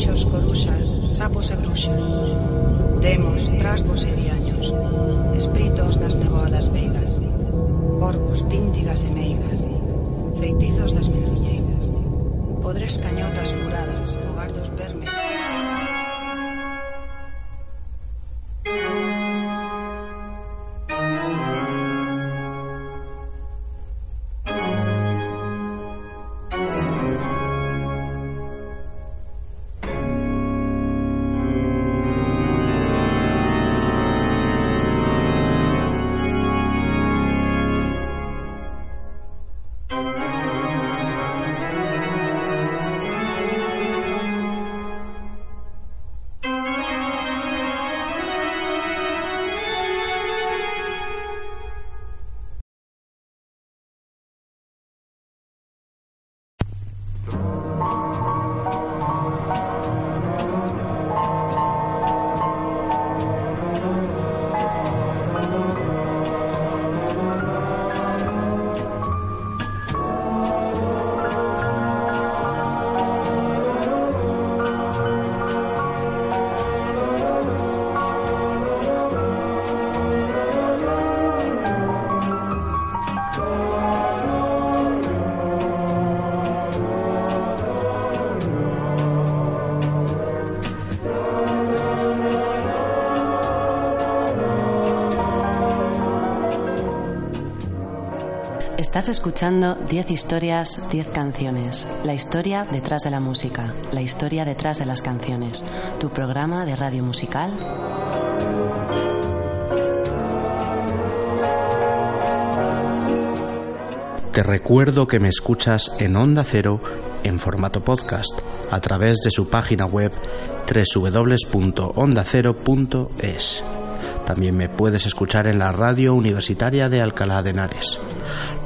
bichos, coruxas, sapos e bruxas, demos, trasgos e diaños, espíritos das neboadas veigas, corvos, píntigas e meigas, feitizos das menciñeiras, podres cañotas furadas, Estás escuchando 10 historias, 10 canciones. La historia detrás de la música, la historia detrás de las canciones. Tu programa de radio musical. Te recuerdo que me escuchas en Onda Cero en formato podcast a través de su página web www.ondacero.es. También me puedes escuchar en la radio universitaria de Alcalá de Henares.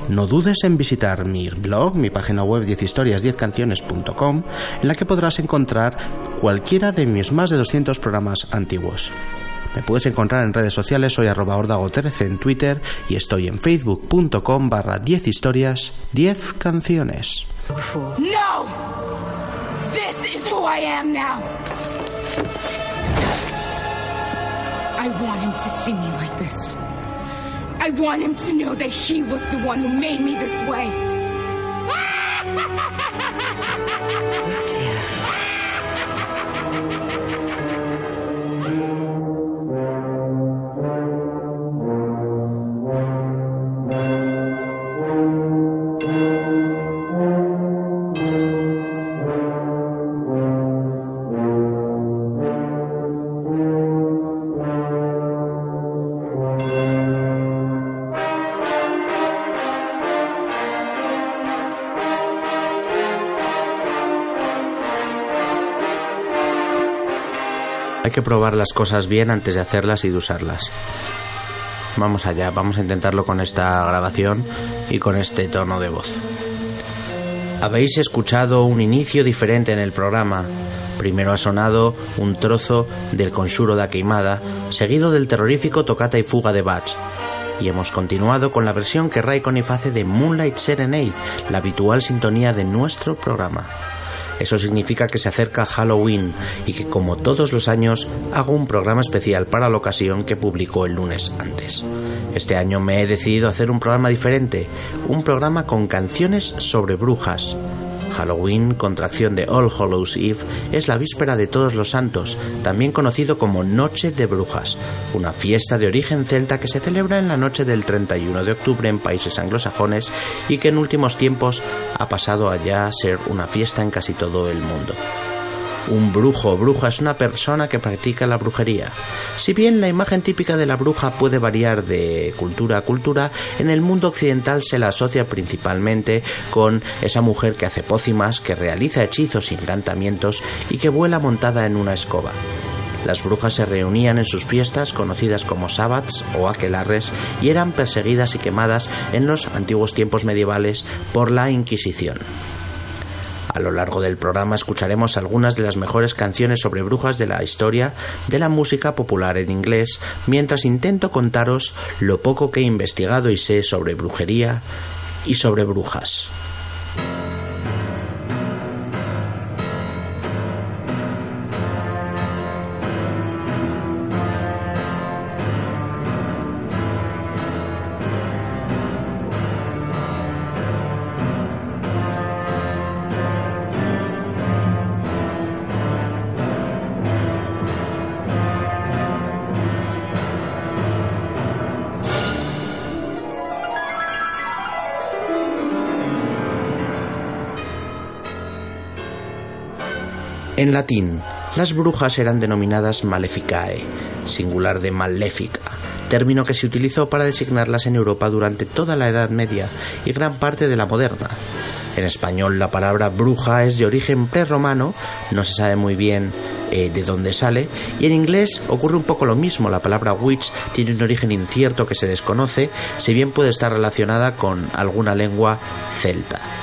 No dudes en visitar mi blog, mi página web 10historias10canciones.com, en la que podrás encontrar cualquiera de mis más de 200 programas antiguos. Me puedes encontrar en redes sociales, soy arroba ordago13 en Twitter y estoy en facebook.com barra 10 historias, 10 canciones. No! This is who I am now! I want him to see me like this. I want him to know that he was the one who made me this way. que probar las cosas bien antes de hacerlas y de usarlas. Vamos allá, vamos a intentarlo con esta grabación y con este tono de voz. Habéis escuchado un inicio diferente en el programa. Primero ha sonado un trozo del Conjuro da Queimada, seguido del terrorífico Tocata y Fuga de Bach. Y hemos continuado con la versión que Raikkonen hace de Moonlight Serenade, la habitual sintonía de nuestro programa. Eso significa que se acerca Halloween y que como todos los años hago un programa especial para la ocasión que publicó el lunes antes. Este año me he decidido hacer un programa diferente, un programa con canciones sobre brujas. Halloween, contracción de All Hallows Eve, es la víspera de Todos los Santos, también conocido como Noche de Brujas, una fiesta de origen celta que se celebra en la noche del 31 de octubre en países anglosajones y que en últimos tiempos ha pasado allá a ser una fiesta en casi todo el mundo. Un brujo o bruja es una persona que practica la brujería. Si bien la imagen típica de la bruja puede variar de cultura a cultura, en el mundo occidental se la asocia principalmente con esa mujer que hace pócimas, que realiza hechizos y encantamientos y que vuela montada en una escoba. Las brujas se reunían en sus fiestas conocidas como sabbats o aquelarres y eran perseguidas y quemadas en los antiguos tiempos medievales por la Inquisición. A lo largo del programa escucharemos algunas de las mejores canciones sobre brujas de la historia de la música popular en inglés, mientras intento contaros lo poco que he investigado y sé sobre brujería y sobre brujas. En latín, las brujas eran denominadas maleficae, singular de maléfica, término que se utilizó para designarlas en Europa durante toda la Edad Media y gran parte de la moderna. En español la palabra bruja es de origen prerromano, no se sabe muy bien eh, de dónde sale, y en inglés ocurre un poco lo mismo, la palabra witch tiene un origen incierto que se desconoce, si bien puede estar relacionada con alguna lengua celta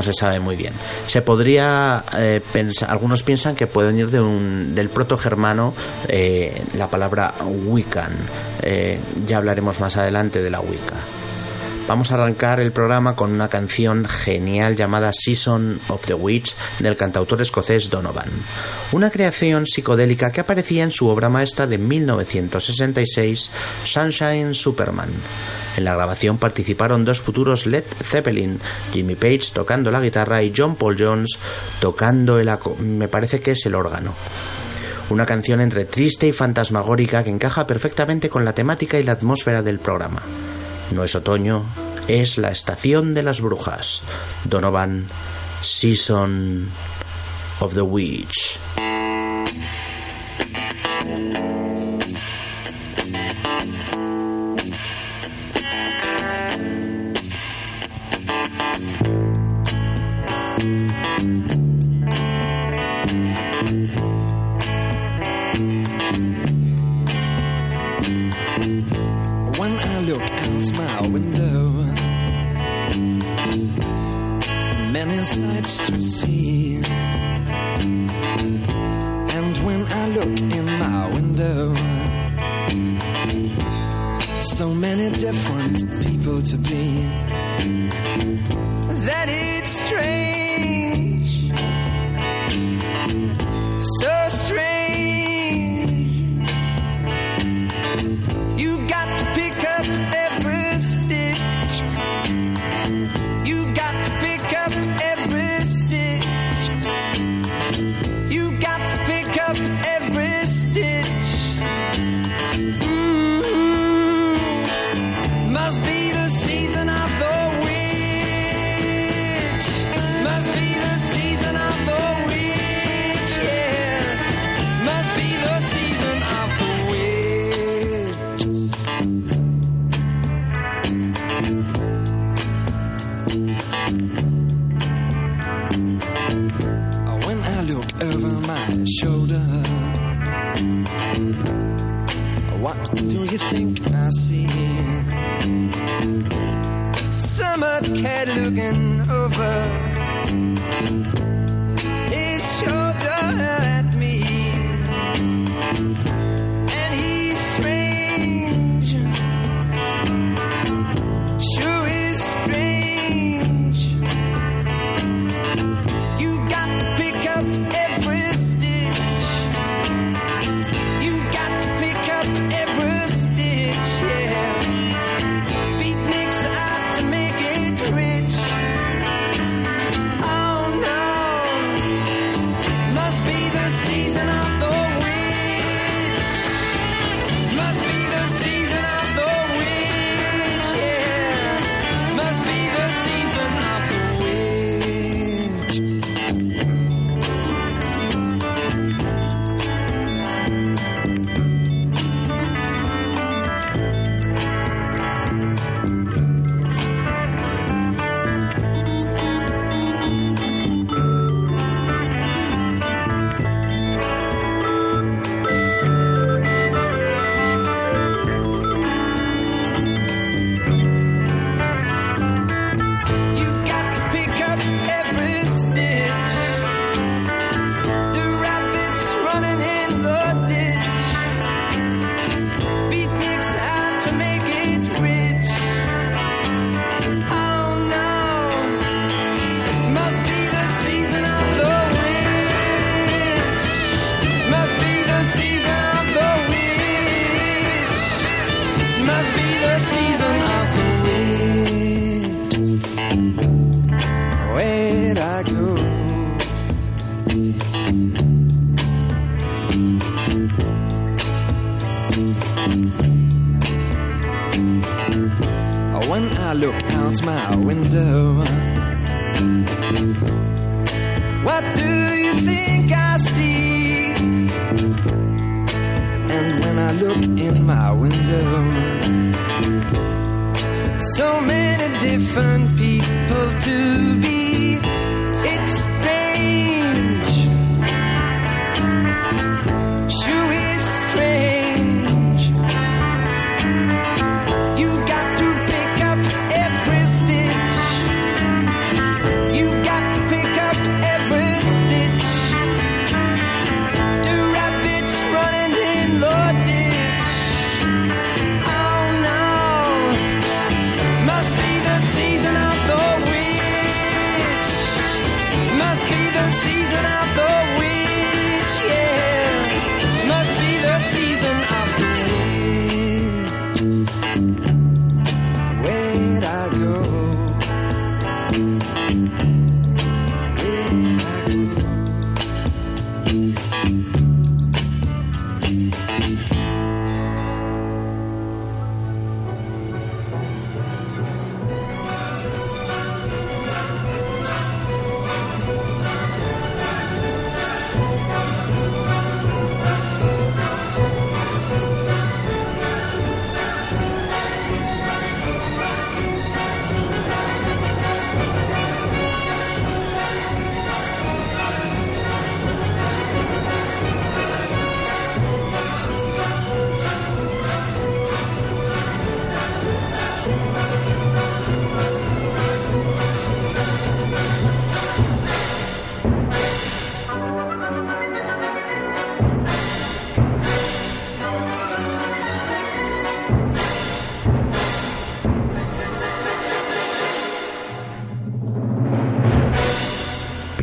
no se sabe muy bien. Se podría eh, pensar, algunos piensan que puede venir de un, del proto-germano eh, la palabra Wiccan. ya hablaremos más adelante de la Wicca. Vamos a arrancar el programa con una canción genial llamada Season of the Witch del cantautor escocés Donovan. Una creación psicodélica que aparecía en su obra maestra de 1966, Sunshine Superman. En la grabación participaron dos futuros Led Zeppelin, Jimmy Page tocando la guitarra y John Paul Jones tocando el me parece que es el órgano. Una canción entre triste y fantasmagórica que encaja perfectamente con la temática y la atmósfera del programa. No es otoño, es la estación de las brujas. Donovan, Season of the Witch.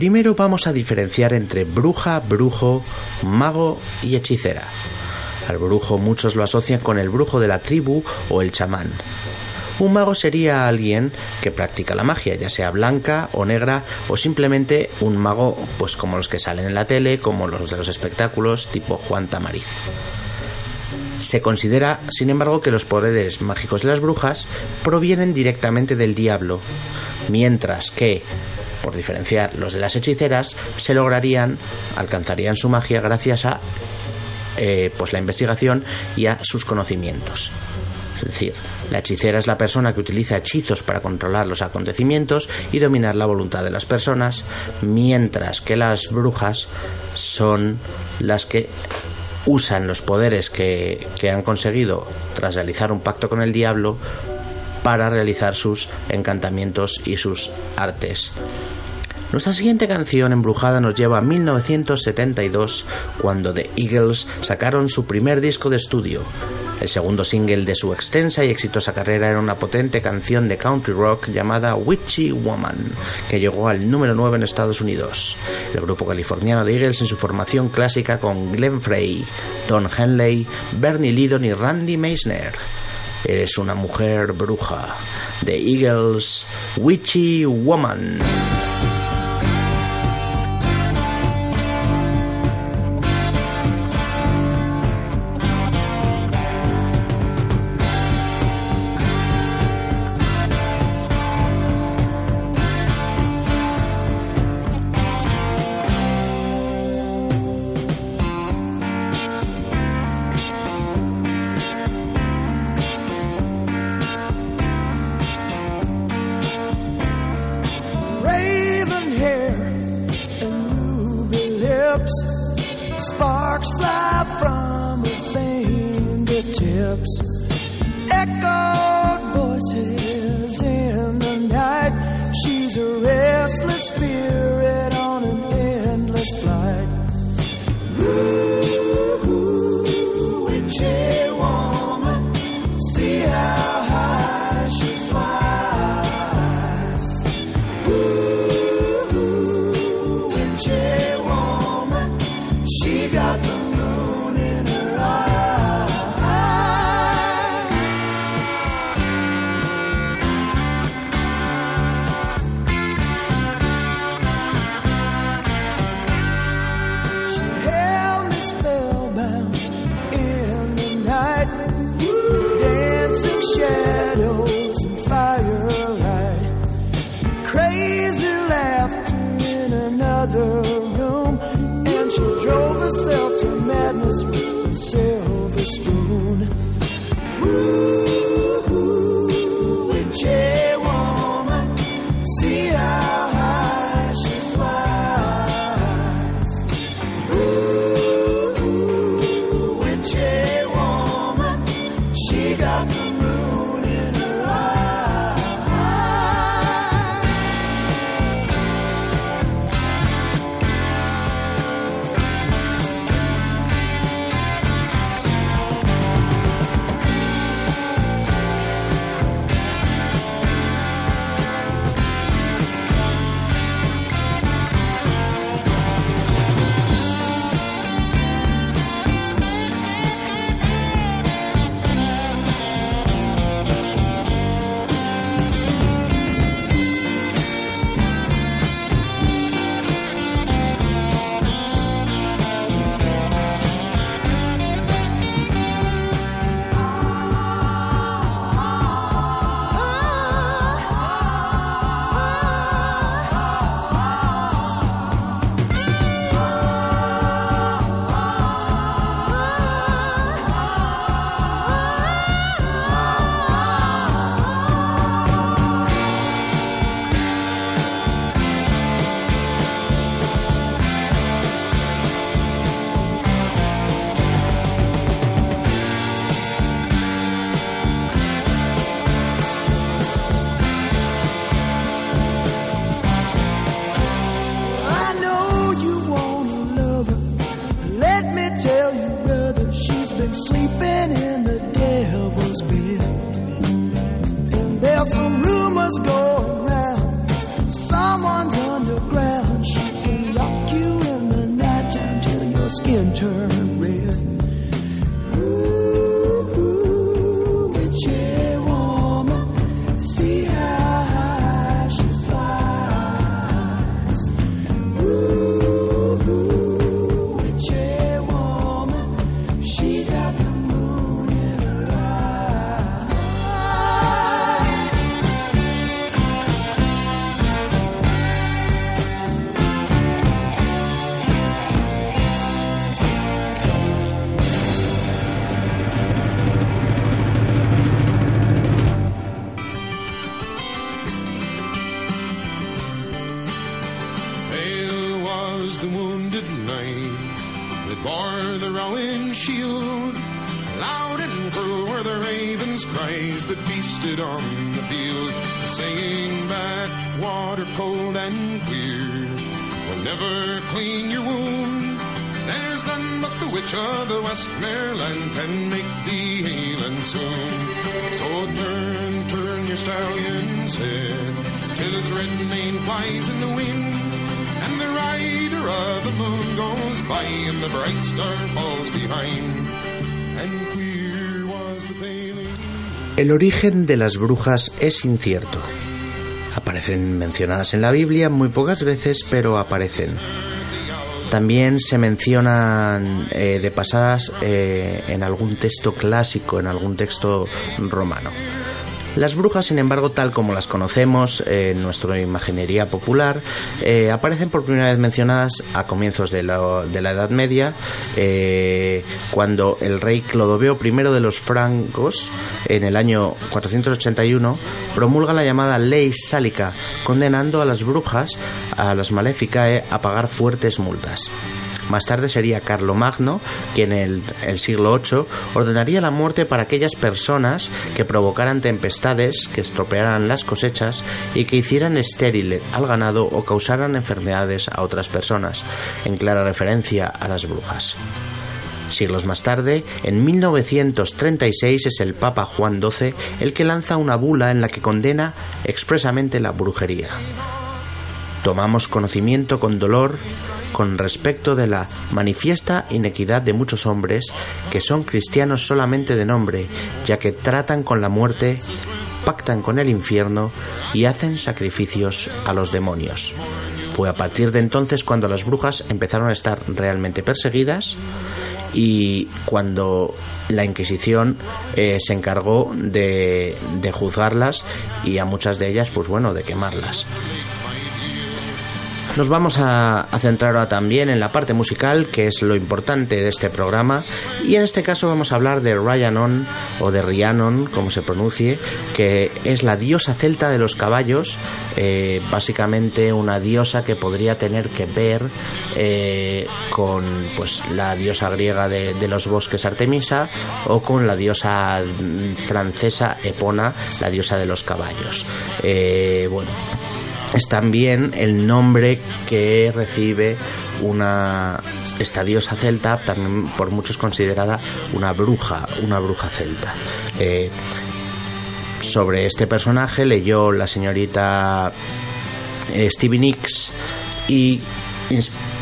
Primero vamos a diferenciar entre bruja, brujo, mago y hechicera. Al brujo muchos lo asocian con el brujo de la tribu o el chamán. Un mago sería alguien que practica la magia, ya sea blanca o negra o simplemente un mago pues como los que salen en la tele, como los de los espectáculos tipo Juan Tamariz. Se considera, sin embargo, que los poderes mágicos de las brujas provienen directamente del diablo, mientras que, por diferenciar, los de las hechiceras se lograrían, alcanzarían su magia gracias a eh, pues la investigación y a sus conocimientos. Es decir, la hechicera es la persona que utiliza hechizos para controlar los acontecimientos y dominar la voluntad de las personas, mientras que las brujas son las que usan los poderes que, que han conseguido tras realizar un pacto con el diablo para realizar sus encantamientos y sus artes. Nuestra siguiente canción embrujada nos lleva a 1972, cuando The Eagles sacaron su primer disco de estudio. El segundo single de su extensa y exitosa carrera era una potente canción de country rock llamada Witchy Woman, que llegó al número 9 en Estados Unidos. El grupo californiano de Eagles en su formación clásica con Glenn Frey, Don Henley, Bernie Lidon y Randy Meisner. Eres una mujer bruja. The Eagles, Witchy Woman. The the Westmoreland can make thee and soon. So turn, turn your stallion's head till his red mane flies in the wind. And the rider of the moon goes by and the bright star falls behind. And queer was the paling. El origen de las brujas es incierto. Aparecen mencionadas en la Biblia muy pocas veces, pero aparecen. También se mencionan eh, de pasadas eh, en algún texto clásico, en algún texto romano. Las brujas, sin embargo, tal como las conocemos eh, en nuestra imaginería popular, eh, aparecen por primera vez mencionadas a comienzos de la, Edad Media, eh, cuando el rey Clodoveo I de los francos, en el año 481, promulga la llamada Ley Sálica, condenando a las brujas, a las Maleficae, a pagar fuertes multas. Más tarde sería Carlomagno quien en el, el siglo VIII ordenaría la muerte para aquellas personas que provocaran tempestades, que estropearan las cosechas y que hicieran estéril al ganado o causaran enfermedades a otras personas, en clara referencia a las brujas. Siglos más tarde, en 1936 es el Papa Juan XII el que lanza una bula en la que condena expresamente la brujería. Tomamos conocimiento con dolor con respecto de la manifiesta inequidad de muchos hombres que son cristianos solamente de nombre, ya que tratan con la muerte, pactan con el infierno y hacen sacrificios a los demonios. Fue a partir de entonces cuando las brujas empezaron a estar realmente perseguidas y cuando la Inquisición eh, se encargó de, de juzgarlas y a muchas de ellas, pues bueno, de quemarlas. Nos vamos a, centrar ahora también en la parte musical, que es lo importante de este programa, y en este caso vamos a hablar de Rhiannon, o de Rhiannon, como se pronuncie, que es la diosa celta de los caballos, eh, básicamente una diosa que podría tener que ver eh, con pues la diosa griega de, de, los bosques Artemisa o con la diosa francesa Epona, la diosa de los caballos. Eh, bueno es también el nombre que recibe una esta diosa celta, también por muchos considerada una bruja, una bruja celta. Eh, sobre este personaje leyó la señorita eh, Stevie Nicks y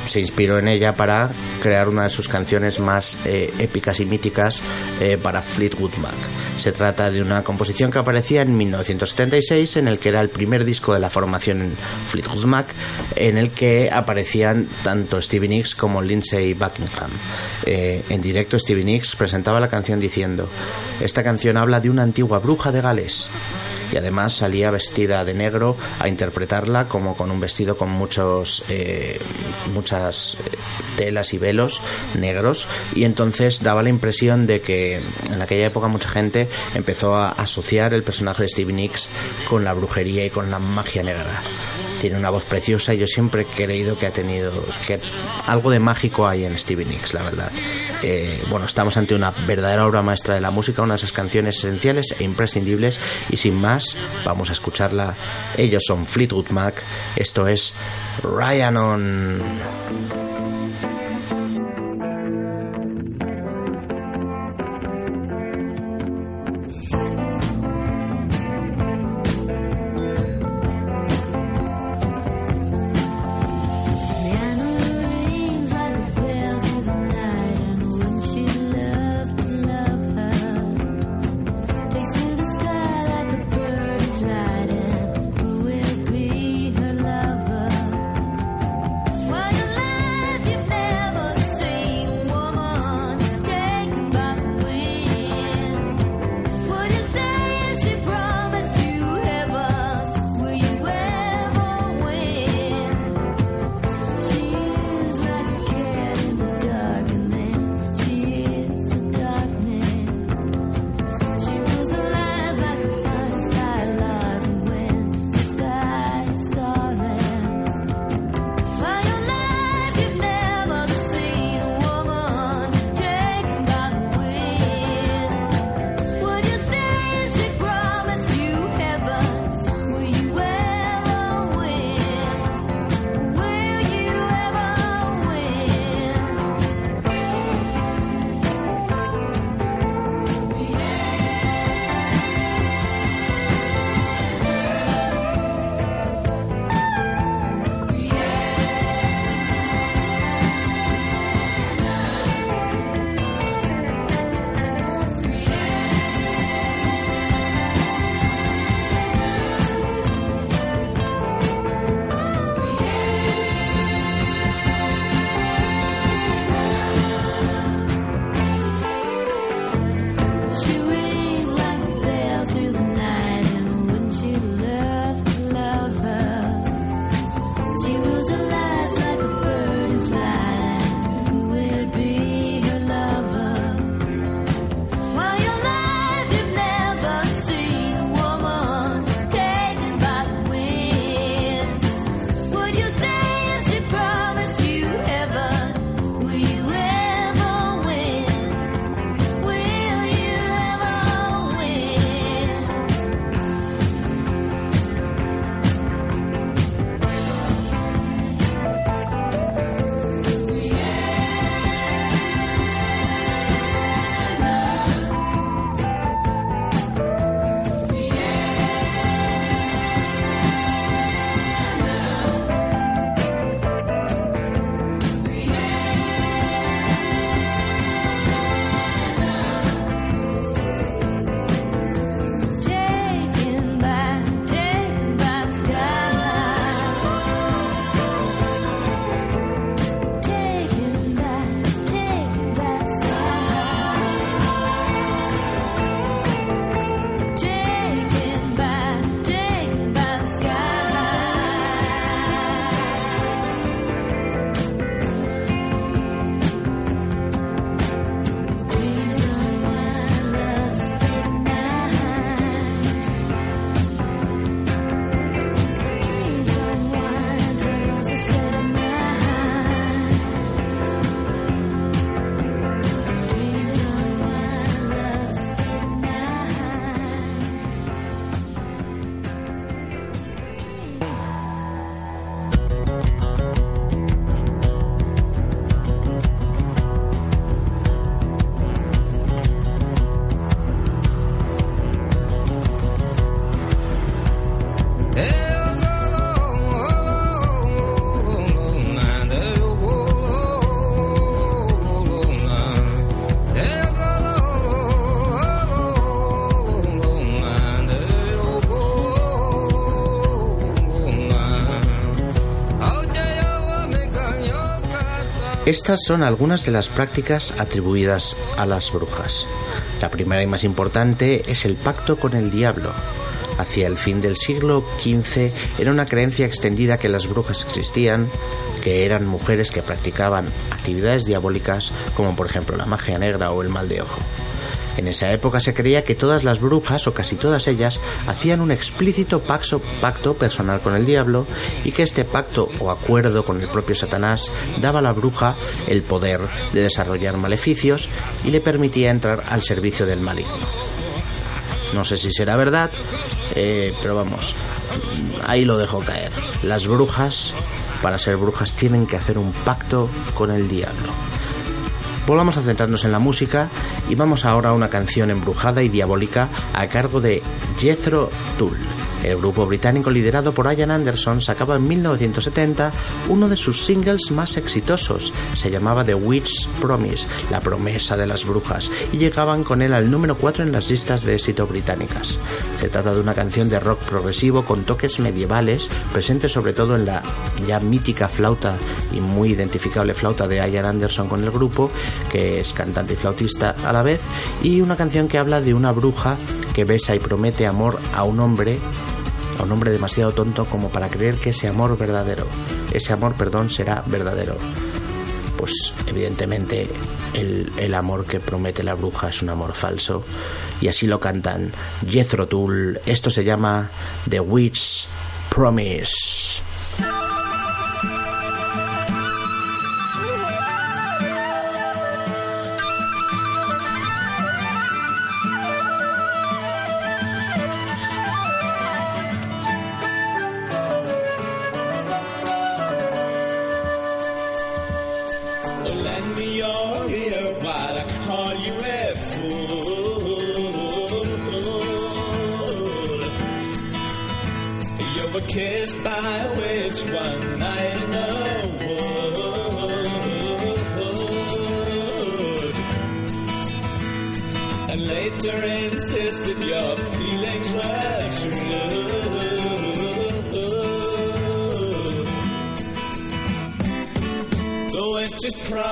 se inspiró en ella para crear una de sus canciones más eh, épicas y míticas eh, para Fleetwood Mac. Se trata de una composición que aparecía en 1976 en el que era el primer disco de la formación Fleetwood Mac en el que aparecían tanto Stevie Nicks como Lindsey Buckingham. Eh, en directo Stevie Nicks presentaba la canción diciendo esta canción habla de una antigua bruja de Gales y además salía vestida de negro a interpretarla como con un vestido con muchos eh, muchas telas y velos negros y entonces daba la impresión de que en aquella época mucha gente empezó a asociar el personaje de Stevie Nicks con la brujería y con la magia negra tiene una voz preciosa y yo siempre he creído que ha tenido que algo de mágico hay en Stevie Nicks, la verdad. Eh, bueno, estamos ante una verdadera obra maestra de la música, una de esas canciones esenciales e imprescindibles y sin vamos a escucharla. Ellos son Fleetwood Mac, esto es Ryan on. Estas son algunas de las prácticas atribuidas a las brujas. La primera y más importante es el pacto con el diablo. Hacia el fin del siglo XV era una creencia extendida que las brujas existían, que eran mujeres que practicaban actividades diabólicas como por ejemplo la magia negra o el mal de ojo. En esa época se creía que todas las brujas, o casi todas ellas, hacían un explícito pacto personal con el diablo y que este pacto o acuerdo con el propio Satanás daba a la bruja el poder de desarrollar maleficios y le permitía entrar al servicio del maligno. No sé si será verdad, eh, pero vamos, ahí lo dejo caer. Las brujas, para ser brujas, tienen que hacer un pacto con el diablo. Volvamos a centrarnos en la música y vamos ahora a una canción embrujada y diabólica a cargo de Jethro Tull. El grupo británico liderado por Ian Anderson sacaba en 1970 uno de sus singles más exitosos. Se llamaba The Witch's Promise, la promesa de las brujas, y llegaban con él al número 4 en las listas de éxito británicas. Se trata de una canción de rock progresivo con toques medievales, presente sobre todo en la ya mítica flauta y muy identificable flauta de Ian Anderson con el grupo, que es cantante y flautista a la vez, y una canción que habla de una bruja que besa y promete amor a un hombre a un hombre demasiado tonto como para creer que ese amor verdadero, ese amor, perdón, será verdadero. Pues evidentemente el, el amor que promete la bruja es un amor falso. Y así lo cantan Jethro Tull. Esto se llama The Witch's Promise.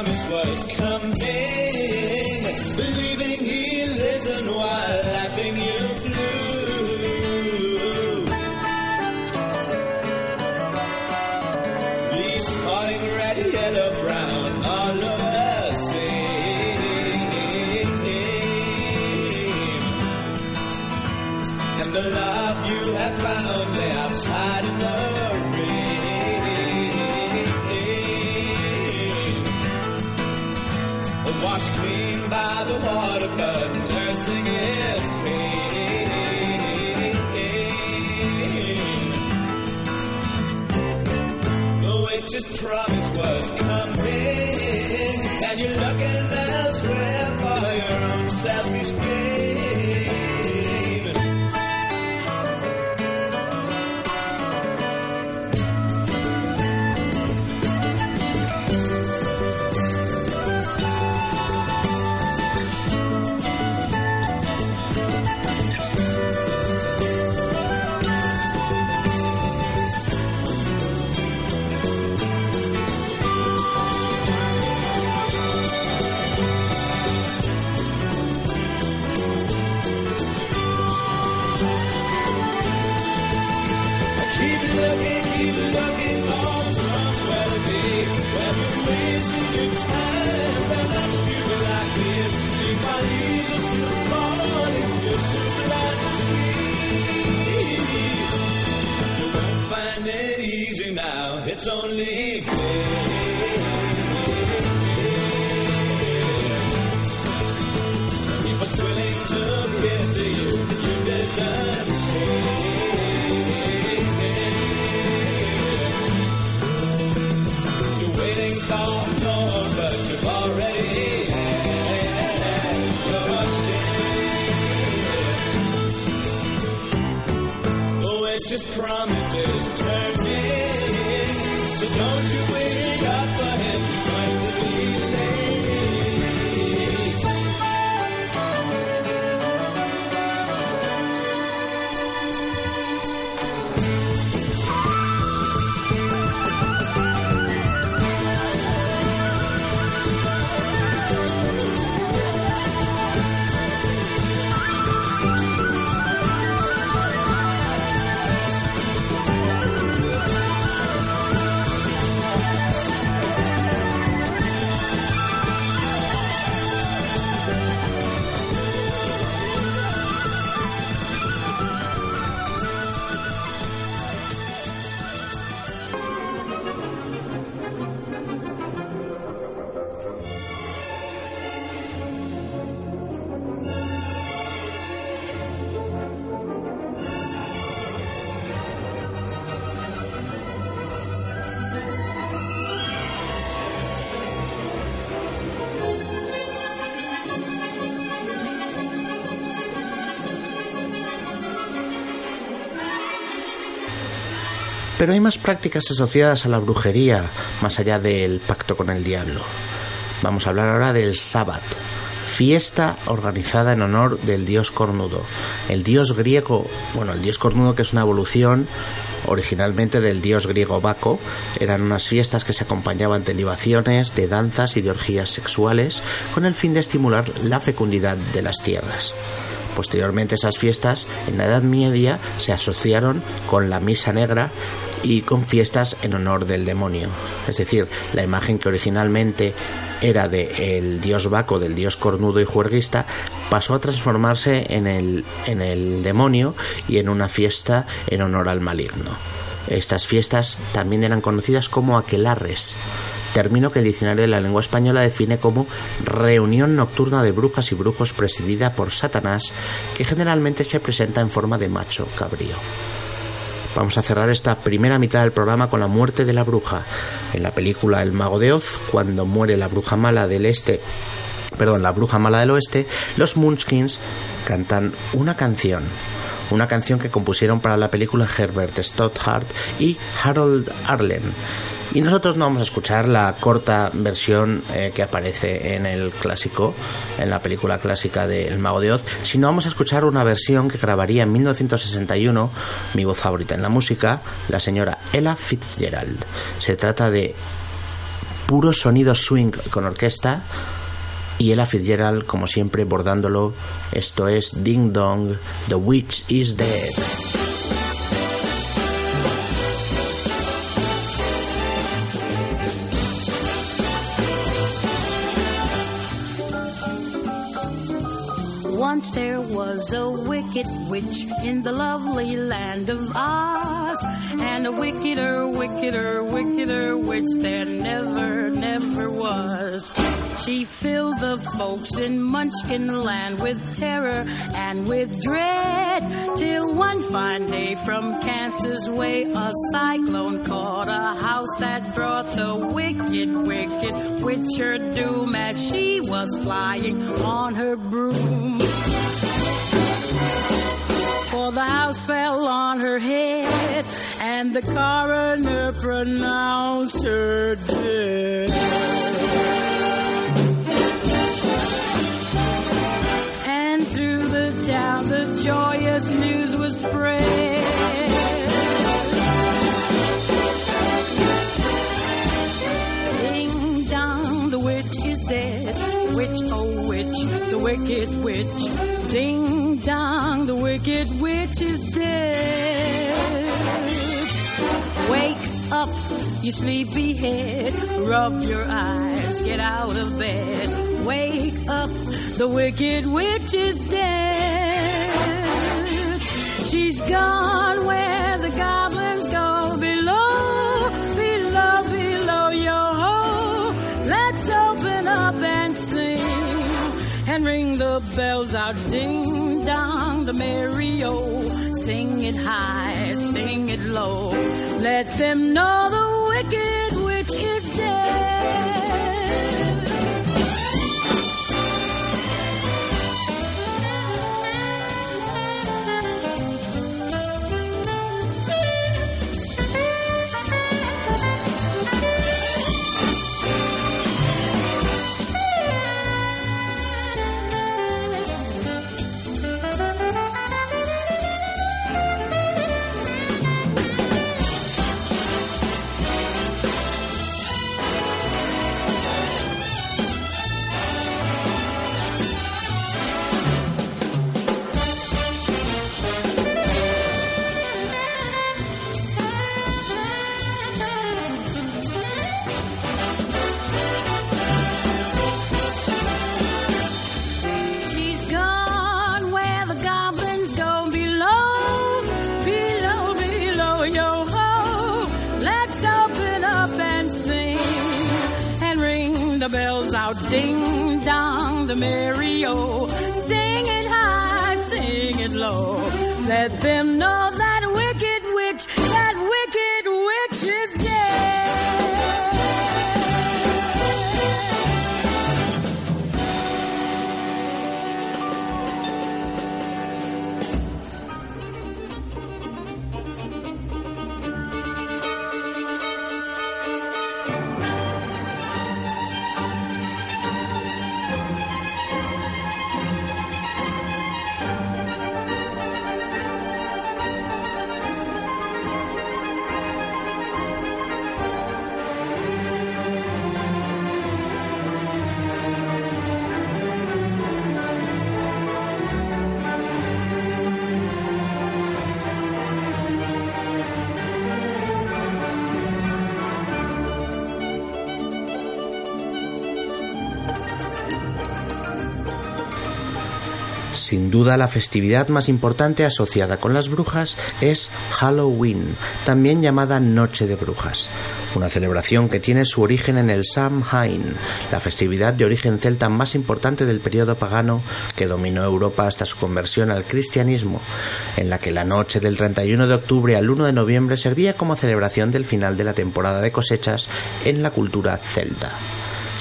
Witch's promise was coming, don't Pero hay más prácticas asociadas a la brujería, más allá del pacto con el diablo. Vamos a hablar ahora del Sabbat, fiesta organizada en honor del dios cornudo. El dios griego, bueno, el dios cornudo que es una evolución originalmente del dios griego Baco, eran unas fiestas que se acompañaban de libaciones, de danzas y de orgías sexuales con el fin de estimular la fecundidad de las tierras. Posteriormente esas fiestas en la Edad Media se asociaron con la Misa Negra y con fiestas en honor del demonio. Es decir, la imagen que originalmente era de el dios Baco, del dios cornudo y juerguista, pasó a transformarse en el, en el demonio y en una fiesta en honor al maligno. Estas fiestas también eran conocidas como aquelarres, término que el diccionario de la lengua española define como reunión nocturna de brujas y brujos presidida por Satanás, que generalmente se presenta en forma de macho cabrío. Vamos a cerrar esta primera mitad del programa con la muerte de la bruja. En la película El mago de Oz, cuando muere la bruja mala del este, perdón, la bruja mala del oeste, los Munchkins cantan una canción una canción que compusieron para la película Herbert Stothart y Harold Arlen. Y nosotros no vamos a escuchar la corta versión eh, que aparece en el clásico, en la película clásica de El Mago de Oz, sino vamos a escuchar una versión que grabaría en 1961 mi voz favorita en la música, la señora Ella Fitzgerald. Se trata de puro sonido swing con orquesta y Ella Fitzgerald, como siempre, bordándolo. Esto es Ding Dong, The Witch is Dead. Was a wicked witch in the lovely land of Oz, and a wickeder, wickeder, wickeder witch there never, never was. She filled the folks in Munchkin land with terror and with dread, till one fine day from Kansas way a cyclone caught a house that brought the wicked, wicked witch her doom as she was flying on her broom for the house fell on her head, and the coroner pronounced her dead. And through the town, the joyous news was spread. Ding dong, the witch is dead. Witch, oh witch, the wicked witch. Ding the wicked witch is dead. Wake up, you sleepy head. Rub your eyes, get out of bed. Wake up, the wicked witch is dead. She's gone where the goblins and ring the bells out ding dong the merry o. Sing it high sing it low. Let them know the wicked witch is dead duda la festividad más importante asociada con las brujas es Halloween, también llamada Noche de Brujas, una celebración que tiene su origen en el Samhain, la festividad de origen celta más importante del periodo pagano que dominó Europa hasta su conversión al cristianismo, en la que la noche del 31 de octubre al 1 de noviembre servía como celebración del final de la temporada de cosechas en la cultura celta.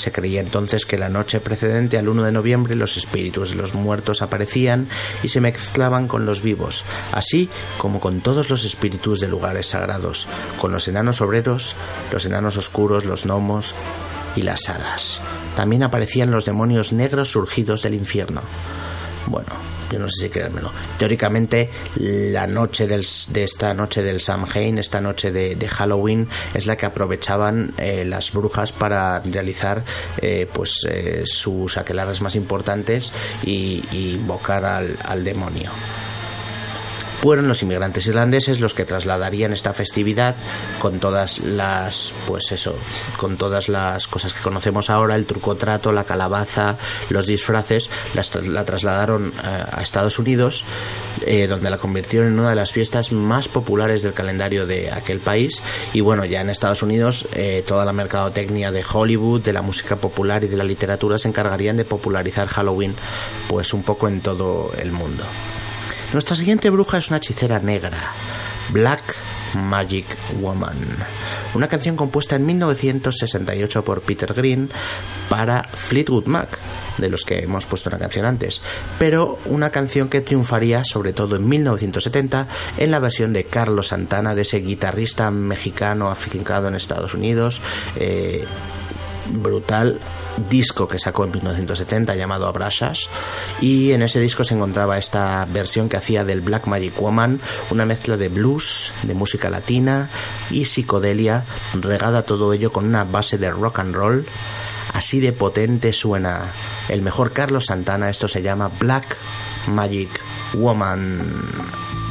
Se creía entonces que la noche precedente al 1 de noviembre los espíritus de los muertos aparecían y se mezclaban con los vivos, así como con todos los espíritus de lugares sagrados, con los enanos obreros, los enanos oscuros, los gnomos y las hadas. También aparecían los demonios negros surgidos del infierno. Bueno, yo no sé si creérmelo. Teóricamente, la noche del, de esta noche del Samhain, esta noche de, Halloween, es la que aprovechaban eh, las brujas para realizar eh, pues eh, sus aquelarres más importantes y, invocar al demonio fueron los inmigrantes irlandeses los que trasladarían esta festividad con todas las pues eso con todas las cosas que conocemos ahora el truco trato la calabaza los disfraces las la trasladaron eh, a Estados Unidos eh, donde la convirtieron en una de las fiestas más populares del calendario de aquel país. Y bueno ya en Estados Unidos eh, toda la mercadotecnia de Hollywood de la música popular y de la literatura se encargarían de popularizar Halloween pues un poco en todo el mundo nuestra siguiente bruja es una hechicera negra, Black Magic Woman, una canción compuesta en 1968 por Peter Green para Fleetwood Mac, de los que hemos puesto una canción antes, pero una canción que triunfaría sobre todo en 1970 en la versión de Carlos Santana, de ese guitarrista mexicano afincado en Estados Unidos. eh, brutal disco que sacó en 1970 llamado Abrasas y en ese disco se encontraba esta versión que hacía del Black Magic Woman una mezcla de blues, de música latina y psicodelia regada todo ello con una base de rock and roll. Así de potente suena el mejor Carlos Santana esto se llama Black Magic Woman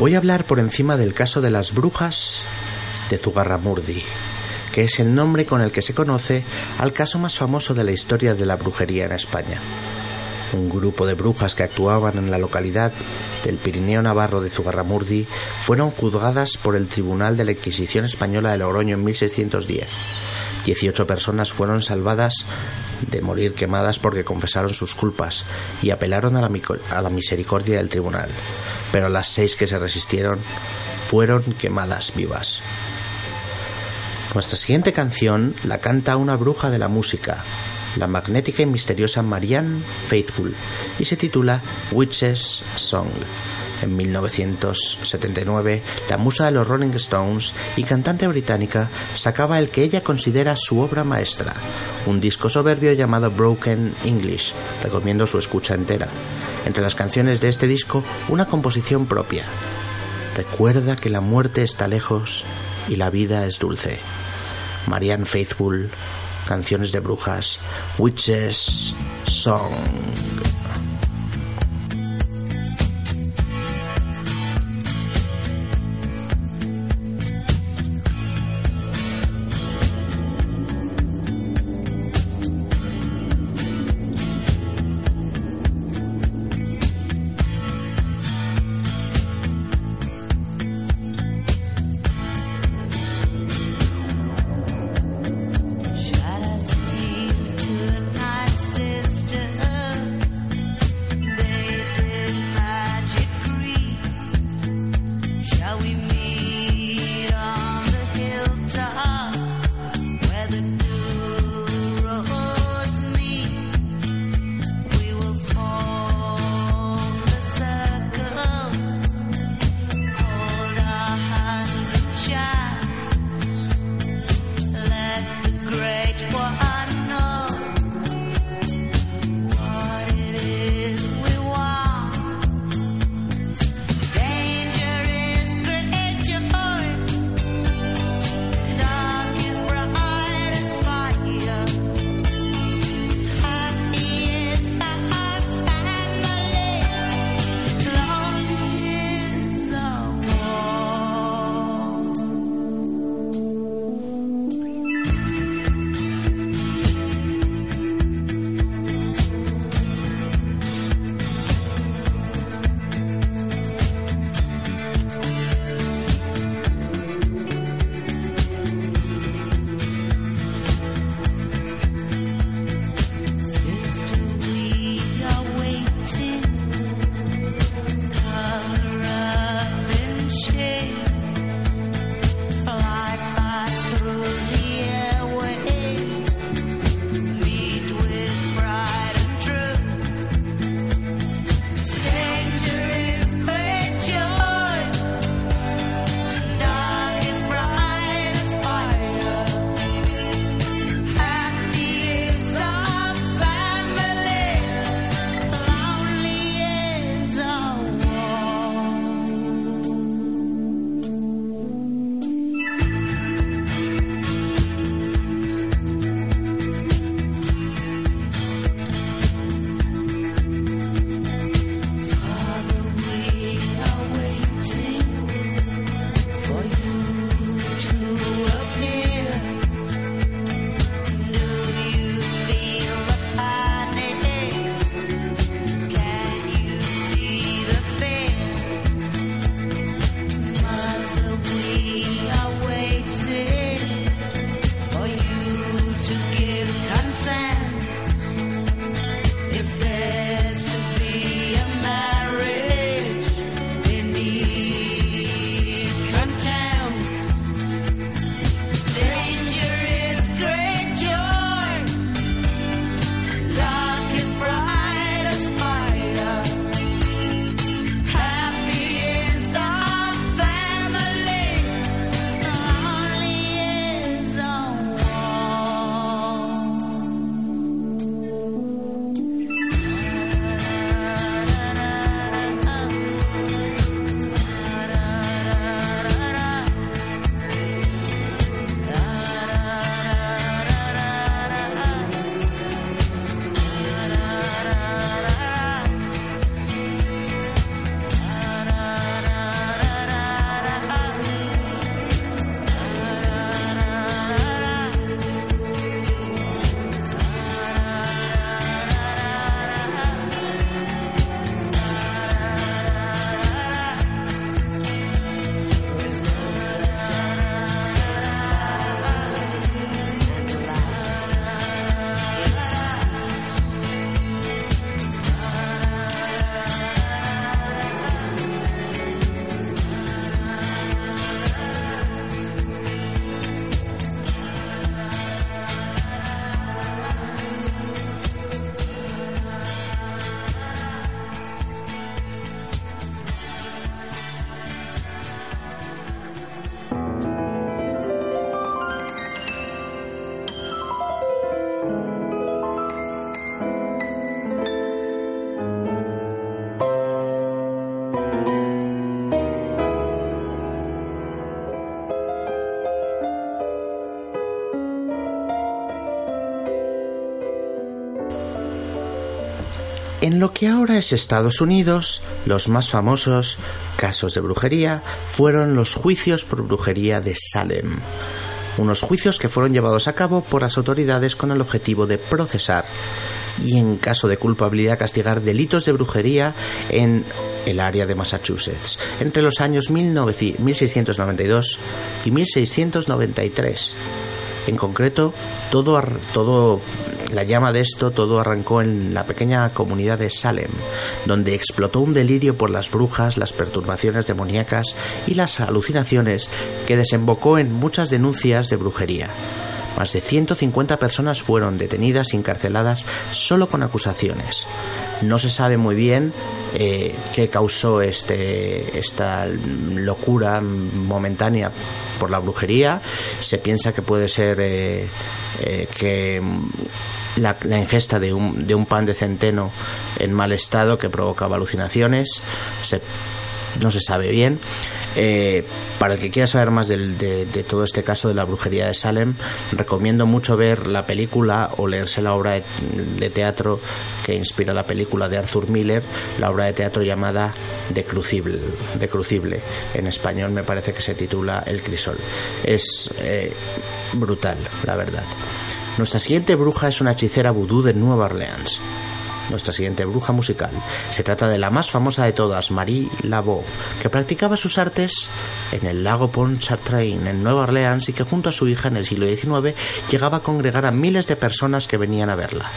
Voy a hablar por encima del caso de las brujas de Zugarramurdi, que es el nombre con el que se conoce al caso más famoso de la historia de la brujería en España. Un grupo de brujas que actuaban en la localidad del Pirineo Navarro de Zugarramurdi fueron juzgadas por el Tribunal de la Inquisición Española de Logroño en 1610. 18 personas fueron salvadas de morir quemadas porque confesaron sus culpas y apelaron a la, misericordia del tribunal, pero las seis que se resistieron fueron quemadas vivas. Nuestra siguiente canción la canta una bruja de la música, la magnética y misteriosa Marianne Faithfull, y se titula Witch's Song. En 1979, la musa de los Rolling Stones y cantante británica sacaba el que ella considera su obra maestra, un disco soberbio llamado Broken English. Recomiendo su escucha entera. Entre las canciones de este disco, una composición propia. Recuerda que la muerte está lejos y la vida es dulce. Marianne Faithfull, canciones de brujas, Witches Song. En lo que ahora es Estados Unidos, los más famosos casos de brujería fueron los juicios por brujería de Salem. Unos juicios que fueron llevados a cabo por las autoridades con el objetivo de procesar y en caso de culpabilidad castigar delitos de brujería en el área de Massachusetts entre los años 1900 1692 y 1693. En concreto, todo, todo la llama de esto todo arrancó en la pequeña comunidad de Salem, donde explotó un delirio por las brujas, las perturbaciones demoníacas y las alucinaciones que desembocó en muchas denuncias de brujería. Más de 150 personas fueron detenidas y encarceladas solo con acusaciones. No se sabe muy bien eh, qué causó este, esta locura momentánea por la brujería. Se piensa que puede ser eh, eh, que la, la ingesta de un, de un pan de centeno en mal estado que provocaba alucinaciones. Se- no se sabe bien. Eh, para el que quiera saber más del- de, todo este caso de la brujería de Salem, recomiendo mucho ver la película o leerse la obra de, teatro que inspira la película de Arthur Miller, la obra de teatro llamada De Crucible, de Crucible. En español me parece que se titula El Crisol. Es eh, brutal, la verdad. Nuestra siguiente bruja es una hechicera vudú de Nueva Orleans nuestra siguiente bruja musical. Se trata de la más famosa de todas, Marie Laveau, que practicaba sus artes en el lago Pontchartrain, en Nueva Orleans, y que junto a su hija en el siglo XIX llegaba a congregar a miles de personas que venían a verla.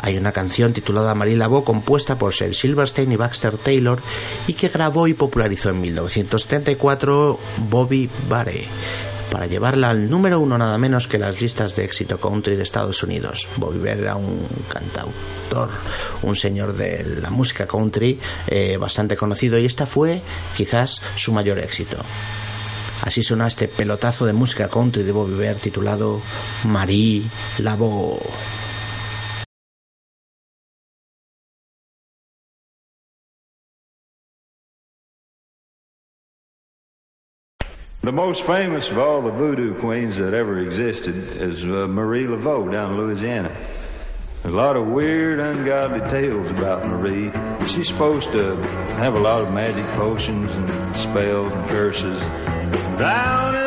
Hay una canción titulada Marie Laveau compuesta por Sir Silverstein y Baxter Taylor y que grabó y popularizó en 1934 Bobby Bare para llevarla al número uno nada menos que las listas de éxito country de Estados Unidos. Bobby era un cantautor, un señor de la música country eh, bastante conocido y esta fue quizás su mayor éxito. Así suena este pelotazo de música country de Bobby titulado Marie Laveau. The most famous of all the voodoo queens that ever existed is uh, Marie Laveau down in Louisiana. There's a lot of weird, ungodly tales about Marie. She's supposed to have a lot of magic potions and spells and curses. Down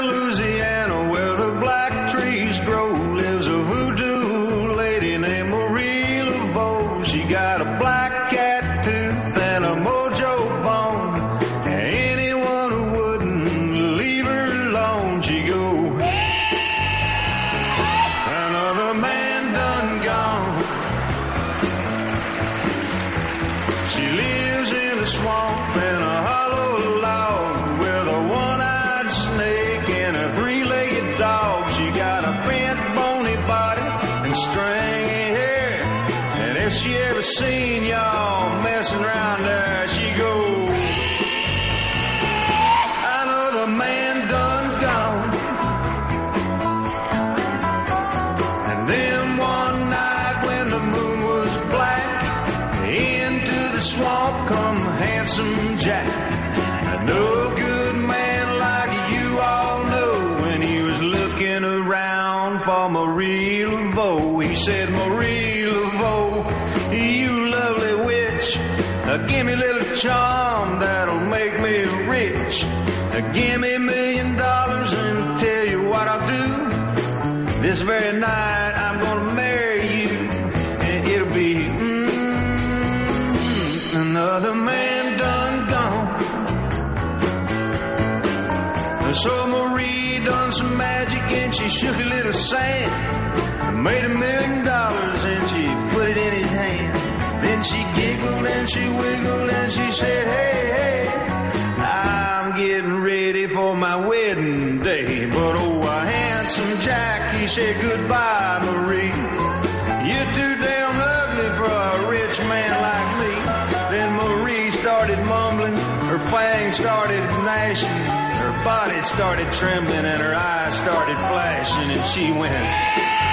charm that'll make me rich. Uh, give me a million dollars and tell you what I'll do. This very night I'm gonna marry you, and it'll be mm, another man done gone. So Marie done some magic and she shook a little sand, made a million dollars and she put it in his hand. Then she giggled and she wiggled she said, Hey, hey, I'm getting ready for my wedding day. But oh, a handsome Jack, he said goodbye, Marie. You're too damn ugly for a rich man like me. Then Marie started mumbling, her fangs started gnashing, her body started trembling, and her eyes started flashing, and she went.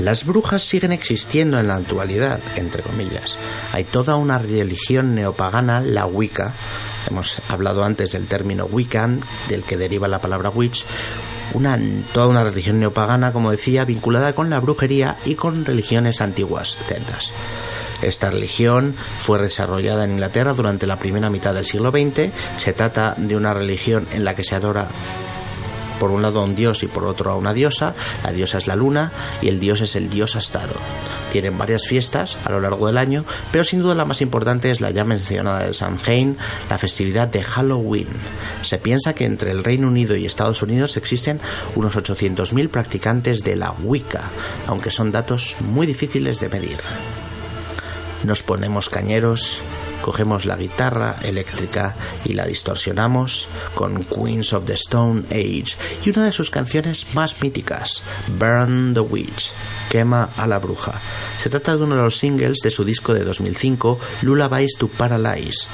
Las brujas siguen existiendo en la actualidad, entre comillas. Hay toda una religión neopagana, la Wicca. Hemos hablado antes del término Wiccan, del que deriva la palabra witch. Una, toda una religión neopagana, como decía, vinculada con la brujería y con religiones antiguas celtas. Esta religión fue desarrollada en Inglaterra durante la primera mitad del siglo XX. Se trata de una religión en la que se adora por un lado a un dios y por otro a una diosa. La diosa es la luna y el dios es el dios astado. Tienen varias fiestas a lo largo del año, pero sin duda la más importante es la ya mencionada de Samhain, la festividad de Halloween. Se piensa que entre el Reino Unido y Estados Unidos existen unos 800.000 practicantes de la Wicca, aunque son datos muy difíciles de medir. Nos ponemos cañeros, cogemos la guitarra eléctrica y la distorsionamos con Queens of the Stone Age y una de sus canciones más míticas, Burn the Witch, Quema a la Bruja. Se trata de uno de los singles de su disco de 2005, Lullabies to Paralyze.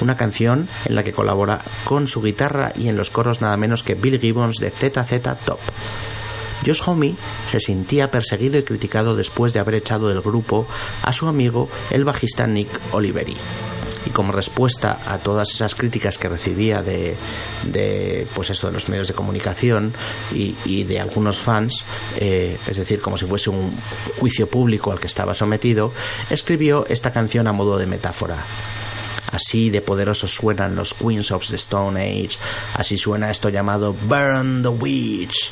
Una canción en la que colabora con su guitarra y en los coros nada menos que Bill Gibbons de ZZ Top. Josh Homme se sentía perseguido y criticado después de haber echado del grupo a su amigo el bajista Nick Oliveri. Y como respuesta a todas esas críticas que recibía de, de pues esto de los medios de comunicación y, de algunos fans, eh, es decir, como si fuese un juicio público al que estaba sometido, escribió esta canción a modo de metáfora. Así de poderosos suenan los Queens of the Stone Age. Así suena esto llamado Burn the Witch.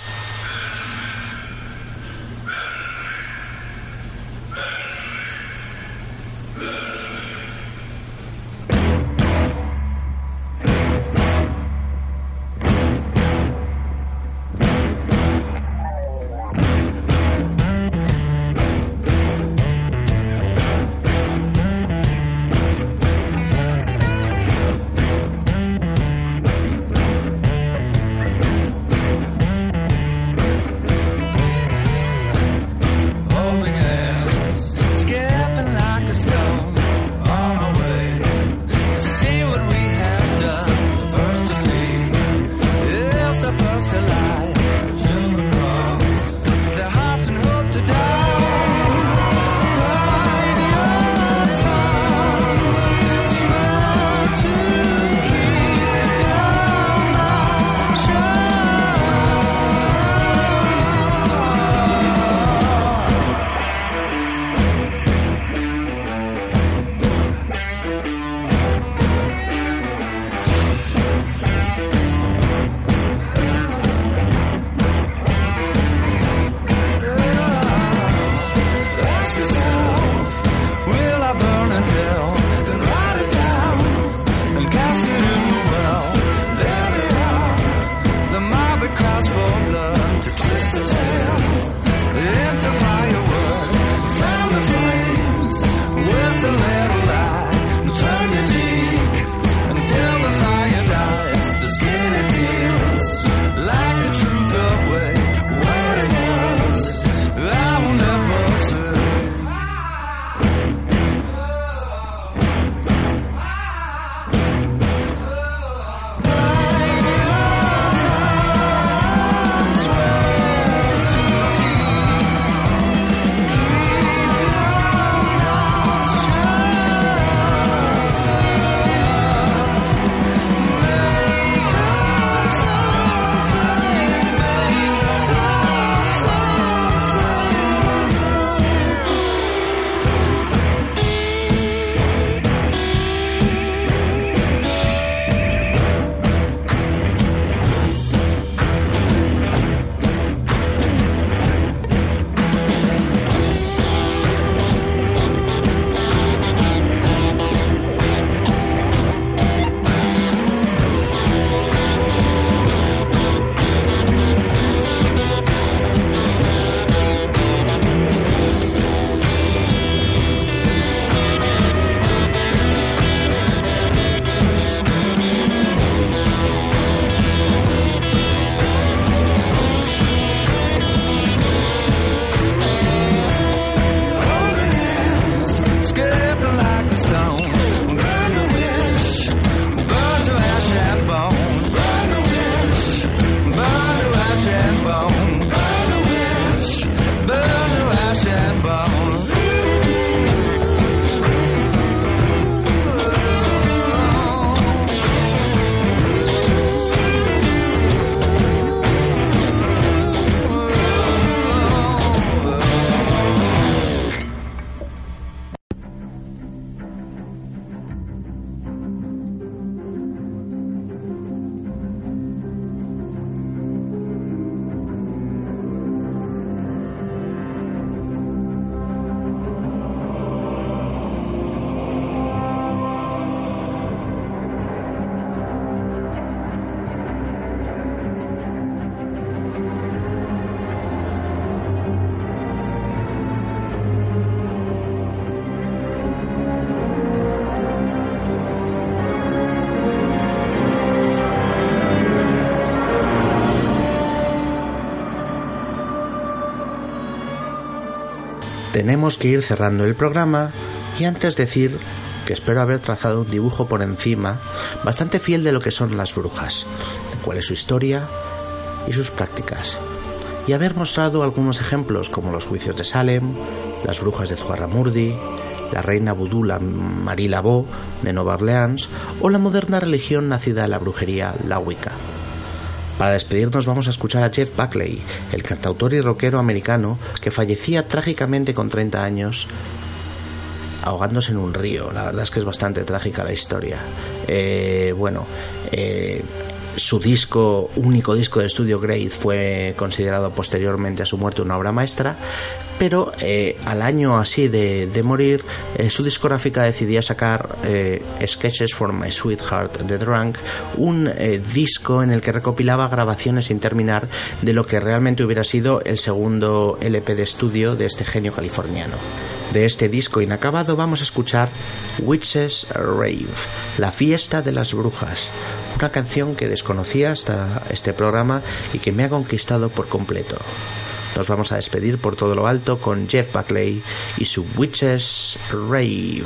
Tenemos que ir cerrando el programa y antes decir que espero haber trazado un dibujo por encima bastante fiel de lo que son las brujas, cuál es su historia y sus prácticas, y haber mostrado algunos ejemplos como los juicios de Salem, las brujas de Zugarramurdi, la reina vudú la Marie Laveau de Nueva Orleans o la moderna religión nacida de la brujería, la Wicca. Para despedirnos vamos a escuchar a Jeff Buckley, el cantautor y rockero americano que fallecía trágicamente con 30 años ahogándose en un río. La verdad es que es bastante trágica la historia. Eh, bueno, eh, su disco, único disco de estudio Grace, fue considerado posteriormente a su muerte una obra maestra, pero eh, al año así de, de morir, eh, su discográfica decidía sacar eh, Sketches for My Sweetheart The Drunk, un disco en el que recopilaba grabaciones sin terminar de lo que realmente hubiera sido el segundo LP de estudio de este genio californiano. De este disco inacabado vamos a escuchar Witches Rave, la fiesta de las brujas, una canción que desconocía hasta este programa y que me ha conquistado por completo. Nos vamos a despedir por todo lo alto con Jeff Buckley y su Witches Rave.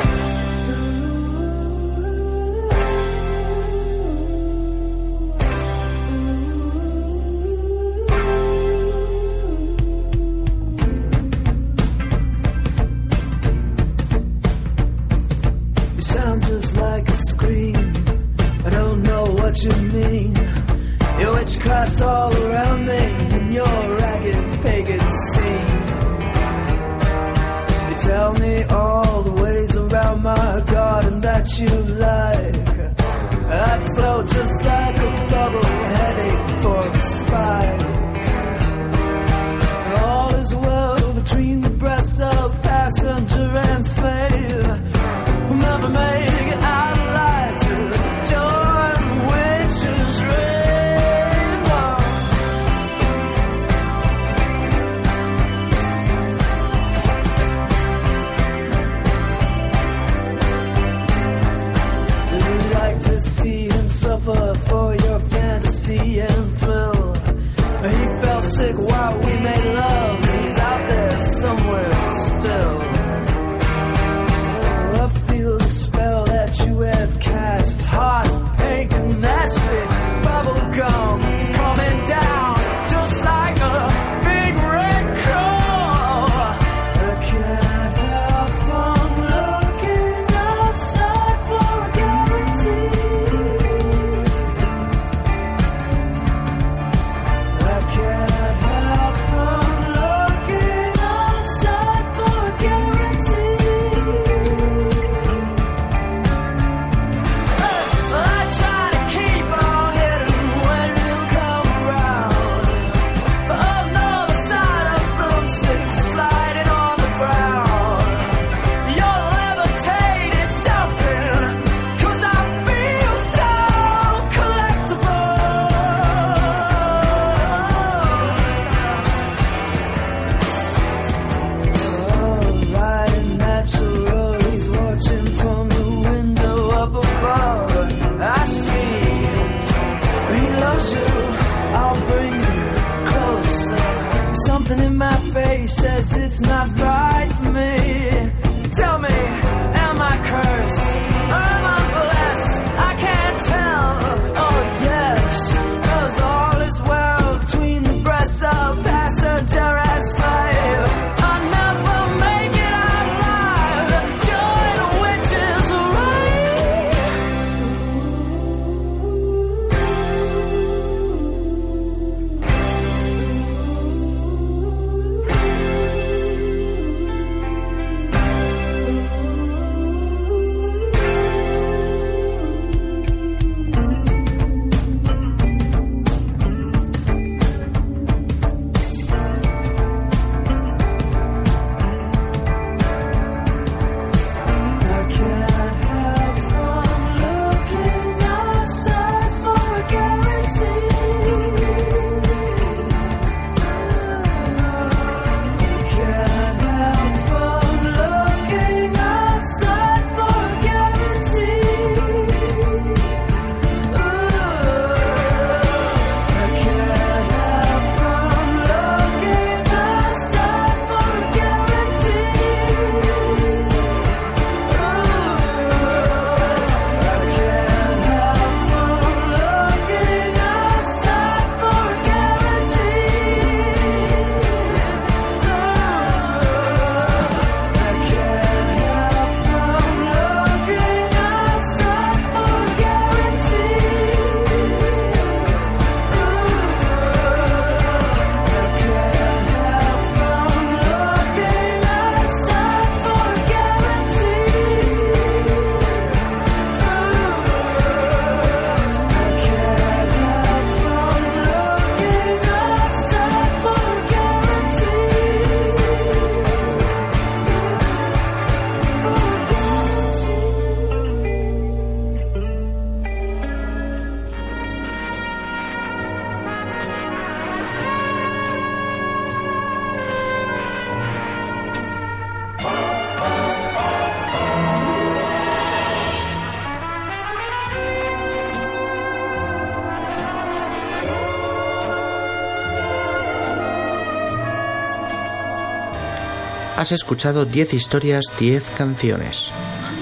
Has escuchado 10 historias, 10 canciones.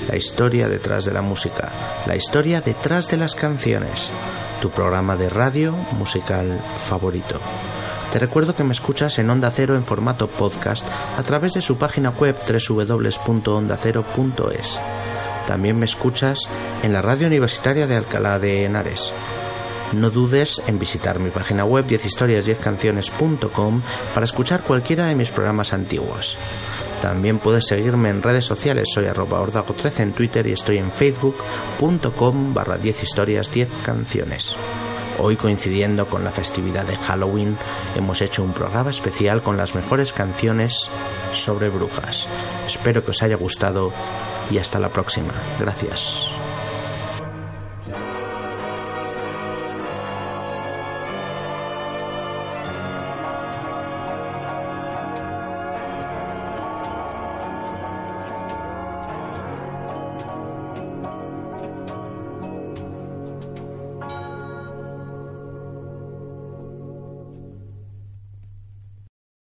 La historia detrás de la música, la historia detrás de las canciones. Tu programa de radio musical favorito. Te recuerdo que me escuchas en Onda Cero en formato podcast a través de su página web www.ondacero.es. También me escuchas en la radio universitaria de Alcalá de Henares. No dudes en visitar mi página web 10historias10canciones.com para escuchar cualquiera de mis programas antiguos. También puedes seguirme en redes sociales, soy arroba ordago13 en Twitter y estoy en facebook.com barra 10 historias 10 canciones. Hoy coincidiendo con la festividad de Halloween hemos hecho un programa especial con las mejores canciones sobre brujas. Espero que os haya gustado y hasta la próxima. Gracias.